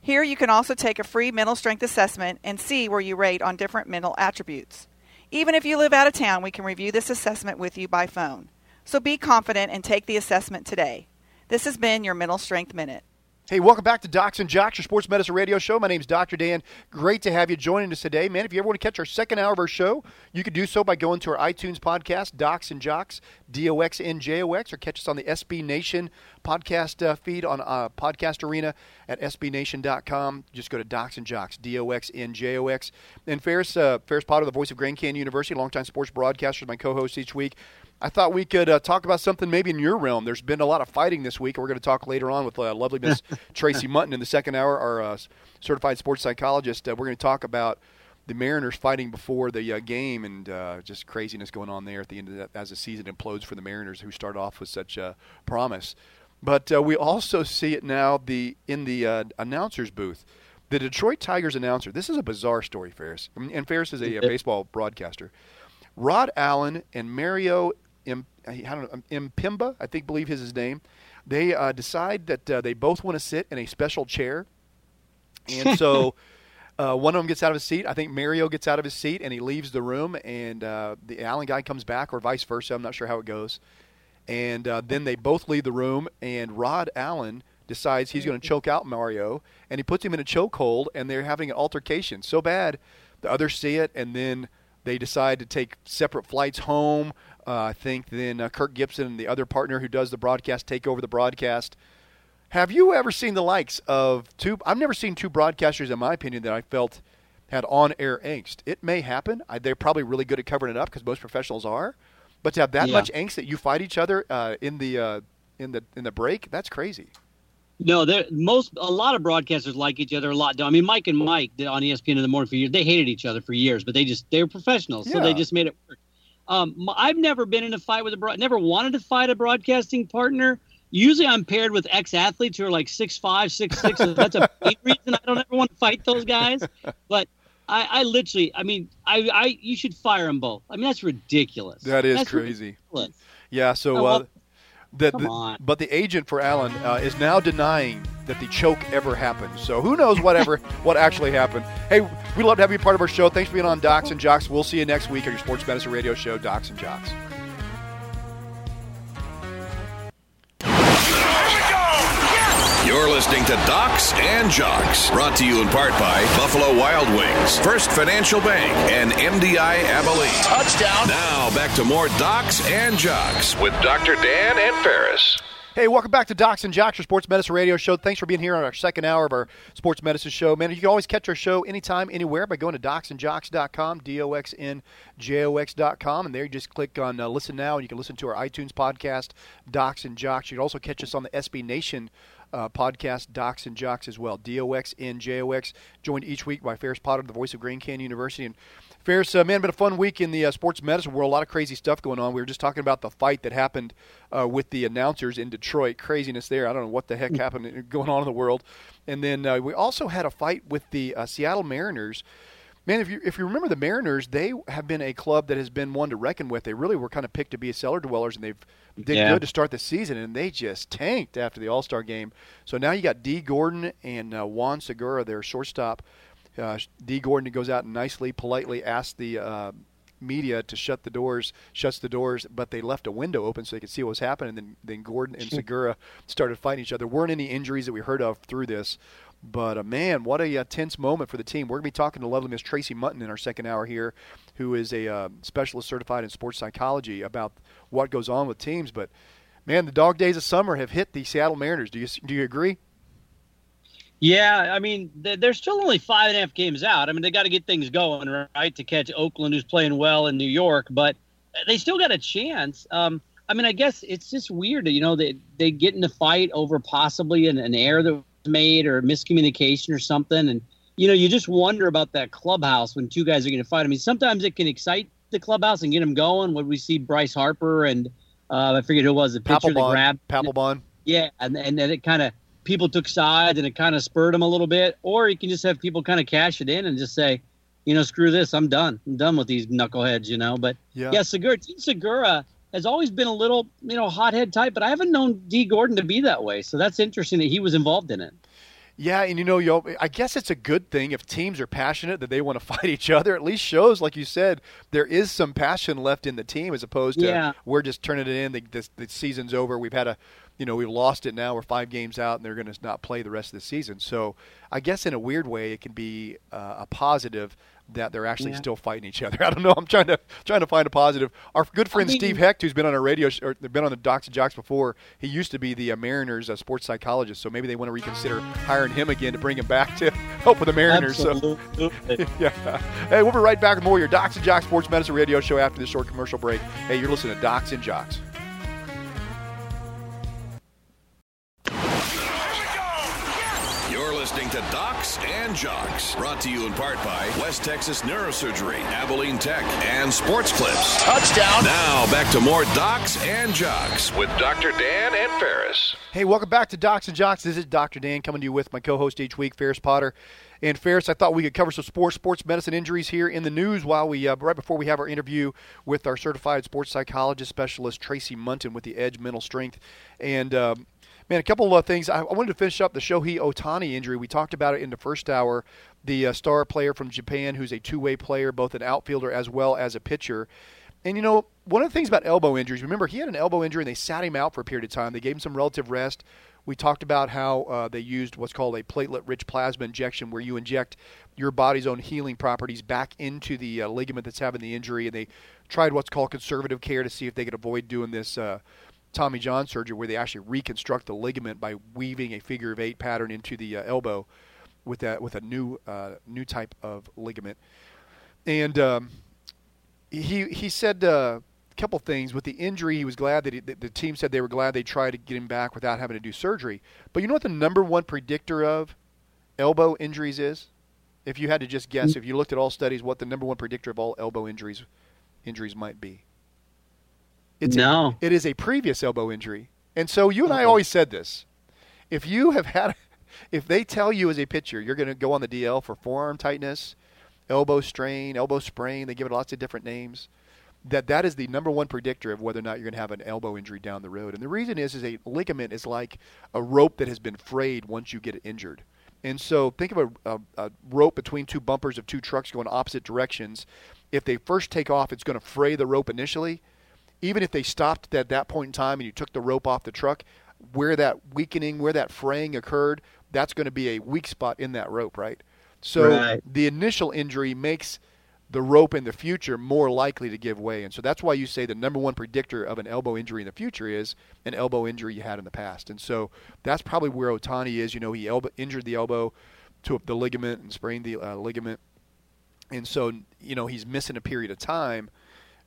Here you can also take a free mental strength assessment and see where you rate on different mental attributes. Even if you live out of town, we can review this assessment with you by phone. So be confident and take the assessment today. This has been your Mental Strength Minute. Hey, welcome back to Docs and Jocks, your sports medicine radio show. My name's Dr. Dan. Great to have you joining us today. Man, if you ever want to catch our second hour of our show, you can do so by going to our iTunes podcast, Docs and Jocks, D O X N J O X, or catch us on the SB Nation podcast uh, feed on uh, Podcast Arena at SBNation.com. Just go to Docs and Jocks, D O X N J O X. And Ferris, uh, Ferris Potter, the voice of Grand Canyon University, longtime sports broadcaster, is my co host each week. I thought we could uh, talk about something maybe in your realm. There's been a lot of fighting this week. We're going to talk later on with uh, lovely Miss Tracy Munton in the second hour, our uh, certified sports psychologist. Uh, we're going to talk about the Mariners fighting before the uh, game and uh, just craziness going on there at the end of that as the season implodes for the Mariners, who started off with such uh, promise. But uh, we also see it now the in the uh, announcers booth. The Detroit Tigers announcer. This is a bizarre story, Ferris. I mean, and Ferris is a, a baseball broadcaster. Rod Allen and Mario Im, I don't know, Impemba, I think, believe is his name. They uh, decide that uh, they both want to sit in a special chair, and so uh, one of them gets out of his seat. I think Mario gets out of his seat and he leaves the room, and uh, the Allen guy comes back, or vice versa. I'm not sure how it goes. And uh, then they both leave the room, and Rod Allen decides he's going to choke out Mario, and he puts him in a chokehold, and they're having an altercation so bad. The others see it, and then they decide to take separate flights home. Uh, I think then uh, Kirk Gibson and the other partner who does the broadcast take over the broadcast. Have you ever seen the likes of two? I've never seen two broadcasters, in my opinion, that I felt had on-air angst. It may happen. I, they're probably really good at covering it up because most professionals are. But to have that Yeah. much angst that you fight each other uh, in the uh, in the in the break, that's crazy. No, there most a lot of broadcasters like each other a lot. I mean, Mike and Mike on ESPN in the morning for years. They hated each other for years, but they just they were professionals, so they just made it work. Um, I've never been in a fight with a broad, never wanted to fight a broadcasting partner. Usually, I'm paired with ex-athletes who are like six five, six six. so that's a big reason I don't ever want to fight those guys. But I, I literally, I mean, I, I, you should fire them both. I mean, that's ridiculous. That is That's crazy. ridiculous. Yeah. So, Oh, uh, well, the, come the- but the agent for Allen uh, is now denying that the choke ever happened. So who knows whatever what actually happened? Hey, we'd love to have you part of our show. Thanks for being on Docs and Jocks. We'll see you next week on your Sports Medicine Radio Show, Docs and Jocks. You're listening to Docs and Jocks, brought to you in part by Buffalo Wild Wings, First Financial Bank, and MDI Abilene. Touchdown. Now back to more Docs and Jocks with Dr. Dan and Ferris. Hey, welcome back to Docs and Jocks, your sports medicine radio show. Thanks for being here on our second hour of our sports medicine show. Man, you can always catch our show anytime, anywhere by going to docsandjocks.com, D-O-X-N-J-O-X.com, and there you just click on uh, Listen Now, and you can listen to our iTunes podcast, Docs and Jocks. You can also catch us on the SB Nation uh, podcast, Docs and Jocks as well, D-O-X-N-J-O-X, joined each week by Ferris Potter, the voice of Grand Canyon University. And Ferris, uh, man, been a fun week in the uh, sports medicine world. A lot of crazy stuff going on. We were just talking about the fight that happened uh, with the announcers in Detroit. Craziness there. I don't know what the heck happened going on in the world. And then uh, we also had a fight with the uh, Seattle Mariners. Man, if you if you remember the Mariners, they have been a club that has been one to reckon with. They really were kind of picked to be cellar dwellers, and they've did Yeah. good to start the season, and they just tanked after the All Star game. So now you got Dee Gordon and uh, Juan Segura, their shortstop. Uh, Dee Gordon goes out and nicely, politely asks the uh, media to shut the doors, shuts the doors, but they left a window open so they could see what was happening. And then, then Gordon and Segura started fighting each other. There weren't any injuries that we heard of through this, but uh, man, what a uh, tense moment for the team. We're going to be talking to lovely Miss Tracy Munton in our second hour here, who is a uh, specialist certified in sports psychology about what goes on with teams. But man, the dog days of summer have hit the Seattle Mariners. Do you do you agree? Yeah, I mean, they- they're still only five and a half games out. I mean, they got to get things going, right, to catch Oakland, who's playing well in New York, but they still got a chance. Um, I mean, I guess it's just weird you know, they, they get in a fight over possibly an, an error that made or miscommunication or something. And, you know, you just wonder about that clubhouse when two guys are going to fight. I mean, sometimes it can excite the clubhouse and get them going. When we see Bryce Harper and uh, I forget who it was, the pitcher that grabbed. Papelbon. Yeah, and and then it kind of people took sides and it kind of spurred them a little bit. Or you can just have people kind of cash it in and just say, you know, screw this, I'm done. I'm done with these knuckleheads, you know. But Yeah. yeah, Segura, Segura has always been a little, you know, hothead type, but I haven't known Dee Gordon to be that way. So that's interesting that he was involved in it. Yeah, and you know, yo, I guess it's a good thing if teams are passionate that they want to fight each other. At least shows, like you said, there is some passion left in the team as opposed to Yeah. we're just turning it in. The, the, the season's over. We've had a, you know, we've lost it now. We're five games out, and they're going to not play the rest of the season. So I guess in a weird way, it can be uh, a positive that they're actually Yeah. still fighting each other. I don't know. I'm trying to trying to find a positive. Our good friend mean- Steve Hecht, who's been on our radio, sh- or been on the Docs and Jocks before, he used to be the uh, Mariners uh, sports psychologist. So maybe they want to reconsider hiring him again to bring him back to help with the Mariners. So Absolutely. yeah. Hey, we'll be right back with more of your Docs and Jocks Sports Medicine Radio Show after this short commercial break. Hey, you're listening to Docs and Jocks. To and Jocks, brought to you in part by West Texas Neurosurgery, Abilene Tech, and Sports Clips. Touchdown. Now back to more Docs and Jocks with Dr. Dan and Ferris. Hey, welcome back to Docs and Jocks. This is Dr. Dan coming to you with my co-host each week, Ferris Potter. And Ferris, I thought we could cover some sports, sports medicine injuries here in the news while we, uh, right before we have our interview with our certified sports psychologist specialist Tracy Munton with the Edge Mental Strength. And um, man, a couple of things. I, wanted to finish up the Shohei Ohtani injury. We talked about it in the first hour. The uh, star player from Japan, who's a two-way player, both an outfielder as well as a pitcher. And you know, one of the things about elbow injuries, remember he had an elbow injury and they sat him out for a period of time. They gave him some relative rest. We talked about how uh, they used what's called a platelet-rich plasma injection, where you inject your body's own healing properties back into the uh, ligament that's having the injury, and they tried what's called conservative care to see if they could avoid doing this. Uh, Tommy John surgery, where they actually reconstruct the ligament by weaving a figure of eight pattern into the uh, elbow with that with a new uh, new type of ligament. And um, he he said uh, a couple things with the injury. He was glad that he, the, the team said they were glad they tried to get him back without having to do surgery. But you know what the number one predictor of elbow injuries is? If you had to just guess, if you looked at all studies, what the number one predictor of all elbow injuries injuries might be? It's no. A, it is a previous elbow injury. And so you and I always said this. If you have had if they tell you as a pitcher you're going to go on the DL for forearm tightness, elbow strain, elbow sprain, they give it lots of different names, that that is the number one predictor of whether or not you're going to have an elbow injury down the road. And the reason is is a ligament is like a rope that has been frayed once you get it injured. And so think of a, a, a rope between two bumpers of two trucks going opposite directions. If they first take off, it's going to fray the rope initially. Even if they stopped at that point in time and you took the rope off the truck, where that weakening, where that fraying occurred, that's going to be a weak spot in that rope, right? So right. the initial injury makes the rope in the future more likely to give way. And so that's why you say the number one predictor of an elbow injury in the future is an elbow injury you had in the past. And so that's probably where Ohtani is. You know, he elbow, injured the elbow to the ligament and sprained the uh, ligament. And so, you know, he's missing a period of time –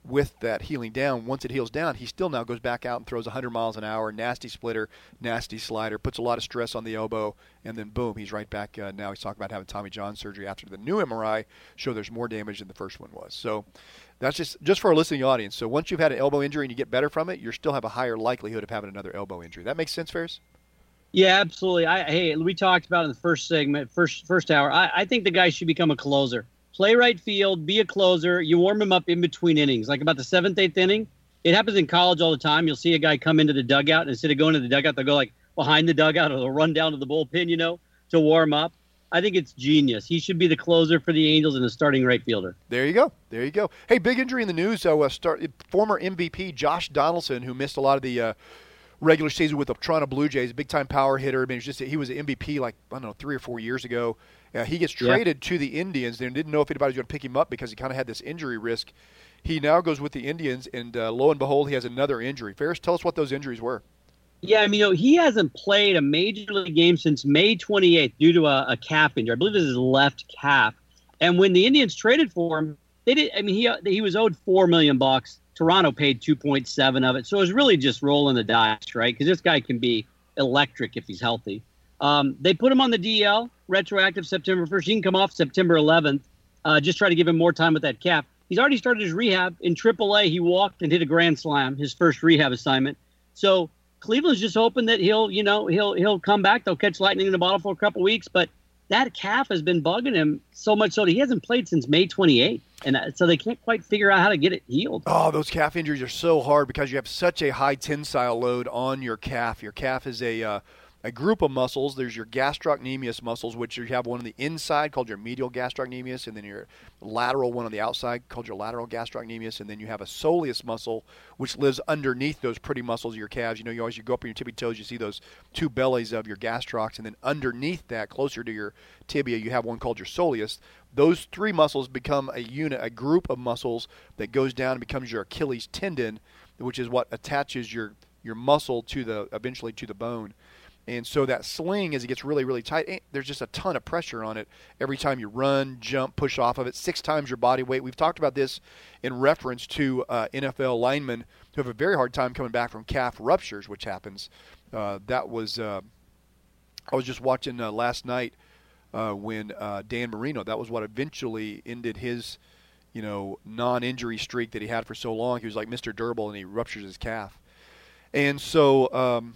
with that healing down, once it heals down, he still now goes back out and throws 100 miles an hour, nasty splitter, nasty slider, puts a lot of stress on the elbow, and then boom, he's right back. Uh, now he's talking about having Tommy John surgery after the new MRI show there's more damage than the first one was. So that's just just for our listening audience. So once you've had an elbow injury and you get better from it, you still have a higher likelihood of having another elbow injury. That makes sense, Ferris? Yeah, absolutely. I hey, we talked about in the first segment, first first hour. I, I think the guy should become a closer play right field, be a closer. You warm him up in between innings, like about the seventh, eighth inning. It happens in college all the time. You'll see a guy come into the dugout, and instead of going to the dugout, they'll go like behind the dugout or they'll run down to the bullpen, you know, to warm up. I think it's genius. He should be the closer for the Angels and the starting right fielder. There you go. There you go. Hey, big injury in the news. So, uh, start former MVP Josh Donaldson, who missed a lot of the uh, regular season with the Toronto Blue Jays, big time power hitter. I mean, just he was an MVP like I don't know three or four years ago. Uh, he gets traded yeah. to the Indians. They didn't know if anybody was going to pick him up because he kind of had this injury risk. He now goes with the Indians, and uh, lo and behold, he has another injury. Ferris, tell us what those injuries were. Yeah, I mean, you know, he hasn't played a major league game since May 28th due to a, a calf injury. I believe this is his left calf. And when the Indians traded for him, they did. I mean, he he was owed four million bucks. Toronto paid 2.7 of it, so it was really just rolling the dice, right? Because this guy can be electric if he's healthy. Um, they put him on the DL, retroactive September 1st. He can come off September 11th. Uh, just try to give him more time with that cap. He's already started his rehab in AAA. He walked and hit a grand slam, his first rehab assignment. So Cleveland's just hoping that he'll, you know, he'll he'll come back. They'll catch lightning in the bottle for a couple weeks. But that calf has been bugging him so much so that he hasn't played since May 28th. And uh, so they can't quite figure out how to get it healed. Oh, those calf injuries are so hard because you have such a high tensile load on your calf. Your calf is a uh, a group of muscles. There's your gastrocnemius muscles, which you have one on the inside called your medial gastrocnemius, and then your lateral one on the outside called your lateral gastrocnemius, and then you have a soleus muscle, which lives underneath those pretty muscles of your calves. You know, you always you go up on your tippy toes, you see those two bellies of your gastrocs, and then underneath that, closer to your tibia, you have one called your soleus. Those three muscles become a unit, a group of muscles that goes down and becomes your Achilles tendon, which is what attaches your your muscle to the eventually to the bone. And so that sling, as it gets really, really tight, eh, there's just a ton of pressure on it every time you run, jump, push off of it. Six times your body weight. We've talked about this in reference to uh, NFL linemen who have a very hard time coming back from calf ruptures, which happens. Uh, that was uh, I was just watching uh, last night uh, when uh, Dan Marino. That was what eventually ended his, you know, non-injury streak that he had for so long. He was like Mr. Durable, and he ruptures his calf. And so. Um,